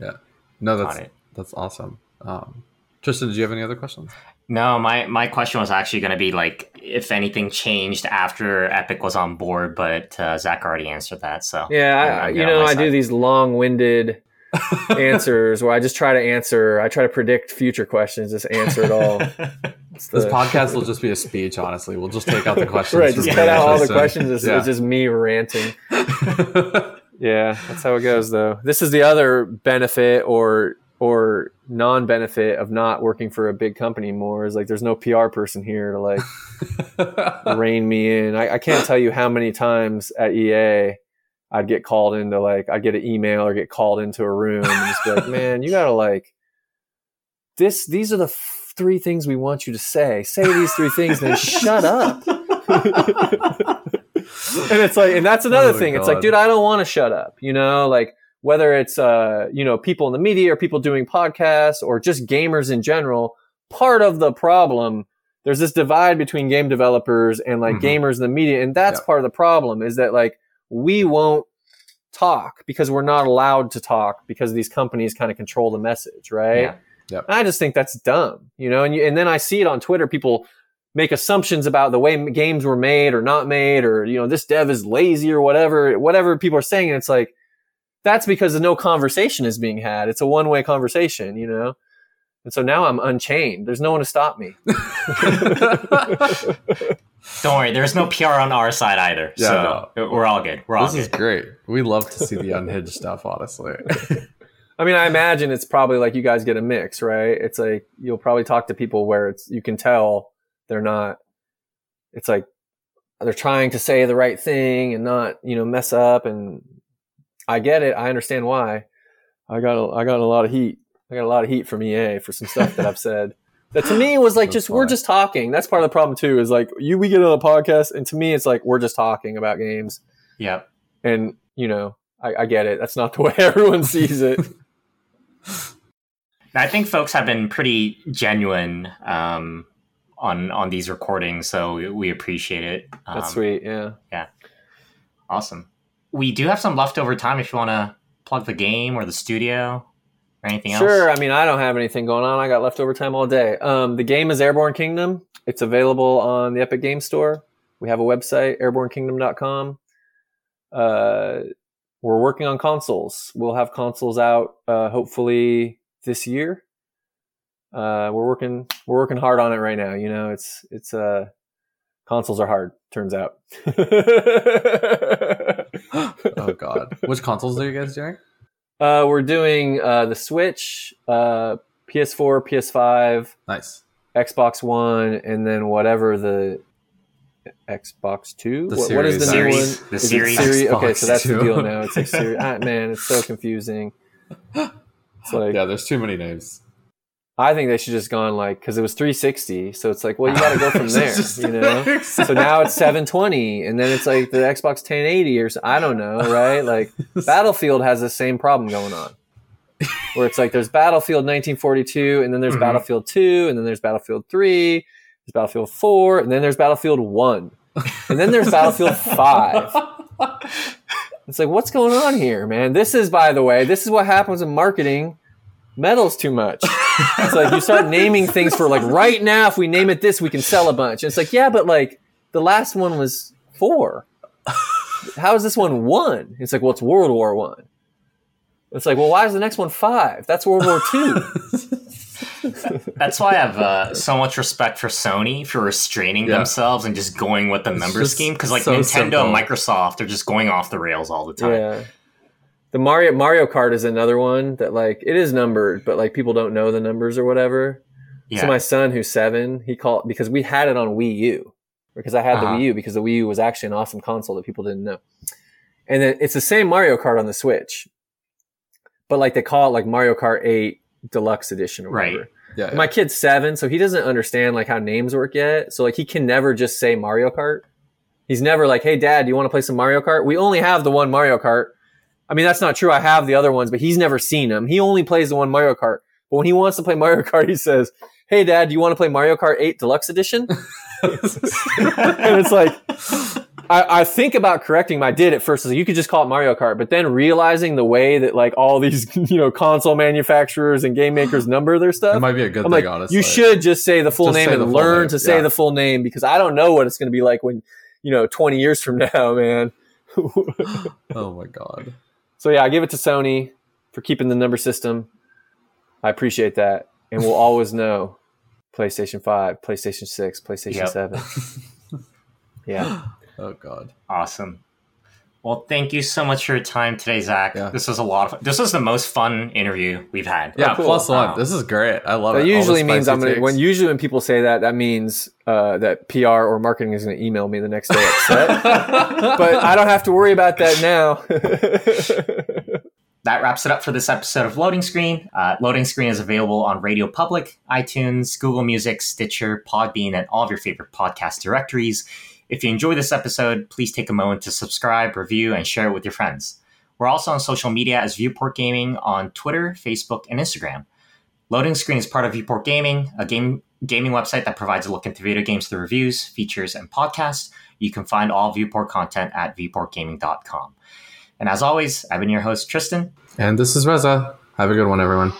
Yeah. No, that's, that's awesome. Um, Tristan, did you have any other questions? No, my my question was actually going to be like if anything changed after Epic was on board, but uh, Zach already answered that. So yeah, I, you know, I do these long-winded answers where I just try to answer. I try to predict future questions, just answer it all. The, this podcast will just be a speech. Honestly, we'll just take out the questions. right, just cut out all the questions. It's, yeah. it's just me ranting. yeah, that's how it goes, though. This is the other benefit or or non-benefit of not working for a big company more is like there's no PR person here to like rein me in. I, I, can't tell you how many times at EA I'd get called into like I'd get an email or get called into a room and just be like, man, you gotta like this. These are the f- three things we want you to say. Say these three things, then shut up. and it's like, and that's another Oh, thing. It's like, dude, I don't want to shut up. You know, like whether it's uh, you know, people in the media or people doing podcasts or just gamers in general. Part of the problem, there's this divide between game developers and like Mhm. gamers in the media, and that's Yeah. part of the problem. Is that like we won't talk because we're not allowed to talk because these companies kind of control the message, right? Yeah. I just think that's dumb, you know. And you, and then I see it on Twitter. People make assumptions about the way games were made or not made, or you know, this dev is lazy or whatever. Whatever people are saying, and it's like that's because no conversation is being had. It's a one way conversation, you know. And so now I'm unchained. There's no one to stop me. Don't worry, there's no PR on our side either. Yeah, so we're all good. We're all this is great. We love to see the unhinged stuff, honestly. I mean, I imagine it's probably like you guys get a mix, right? It's like you'll probably talk to people where it's you can tell they're not. It's like they're trying to say the right thing and not, you know, mess up. And I get it. I understand why. I got a, I got a lot of heat. I got a lot of heat from EA for some stuff that I've said. That to me was like That's just we're just talking. That's part of the problem too. Is like you we get on a podcast, and to me it's like we're just talking about games. Yep. And you know, I, I get it. That's not the way everyone sees it. I think folks have been pretty genuine um, on on these recordings, so we, we appreciate it. Um, That's sweet. Yeah. Yeah. Awesome. We do have some leftover time if you want to plug the game or the studio or anything else. Sure. I mean, I don't have anything going on. I got leftover time all day. Um, the game is Airborne Kingdom. It's available on the Epic Game Store. We have a website, airbornekingdom.com. Uh, we're working on consoles. We'll have consoles out uh, hopefully this year. Uh, we're working we're working hard on it right now. You know, it's it's uh, consoles are hard. Turns out. oh god. Which consoles are you guys doing? Uh, we're doing uh, the Switch, uh, PS4, PS5, Nice. Xbox One, and then whatever the Xbox Two. The What, what is the Series new one? The Is it Series Okay, so that's the deal now. It's like Siri. ah, man, it's so confusing. It's like Yeah, there's too many names. I think they should just gone like because it was 360, so it's like well you got to go from there, you know. So now it's 720, and then it's like the Xbox 1080 or so, I don't know, right? Like Battlefield has the same problem going on, where it's like there's Battlefield 1942, and then there's Mhm. Battlefield 2, and then there's Battlefield 3, there's Battlefield 4, and then there's Battlefield 1, and then there's Battlefield 5. It's like what's going on here, man? This is, by the way, this is what happens in marketing. Meddles too much. It's like you start naming things for like right now. If we name it this, we can sell a bunch. And it's like yeah, but like the last one was four. How is this one one? It's like well, it's World War One. It's like well, why is the next one five? That's World War Two. That's why I have uh, so much respect for Sony for restraining Yeah. themselves and just going with the It's number scheme. Because like so Nintendo simple. and Microsoft are just going off the rails all the time. yeah. The Mario Mario Kart is another one that like it is numbered, but like people don't know the numbers or whatever. Yeah. So my son, who's seven, he called because we had it on Wii U because I had Uh-huh. the Wii U because the Wii U was actually an awesome console that people didn't know. And then it's the same Mario Kart on the Switch, but like they call it like Mario Kart 8 Deluxe Edition or Right. whatever. Yeah, yeah. My kid's seven, so he doesn't understand like how names work yet. So like he can never just say Mario Kart. He's never like, "Hey, Dad, do you want to play some Mario Kart?" We only have the one Mario Kart. I mean, that's not true. I have the other ones, but he's never seen them. He only plays the one Mario Kart. But when he wants to play Mario Kart, he says, "Hey, Dad, do you want to play Mario Kart 8 Deluxe Edition?" and it's like, I, I think about correcting him. I did at first. Like, you could just call it Mario Kart, but then realizing the way that like all these you know console manufacturers and game makers number their stuff, it might be a good I'm thing, like, honestly. you should just say the full Just name and learn name, to say yeah. the full name because I don't know what it's going to be like when you know 20 years from now, man. Oh my god. So yeah, I give it to Sony for keeping the number system. I appreciate that, and we'll always know PlayStation Five, PlayStation Six, PlayStation Yep. Seven. Yeah. Oh god. Awesome. Well, thank you so much for your time today, Zach. Yeah. This was a lot of fun. This was the most fun interview we've had. Yeah, cool. plus one. Wow. This is great. I love it. That All usually means I'm gonna. When usually when people say that, that means uh, that PR or marketing is going to email me the next day upset. but I don't have to worry about that now. That wraps it up for this episode of Loading Screen. Uh, Loading Screen is available on Radio Public, iTunes, Google Music, Stitcher, Podbean, and all of your favorite podcast directories. If you enjoy this episode, please take a moment to subscribe, review, and share it with your friends. We're also on social media as Viewport Gaming on Twitter, Facebook, and Instagram. Loading Screen is part of Viewport Gaming, a game gaming website that provides a look into video games through reviews, features, and podcasts. You can find all Viewport content at viewportgaming.com. And as always, I've been your host, Tristan. And this is Reza. Have a good one, everyone.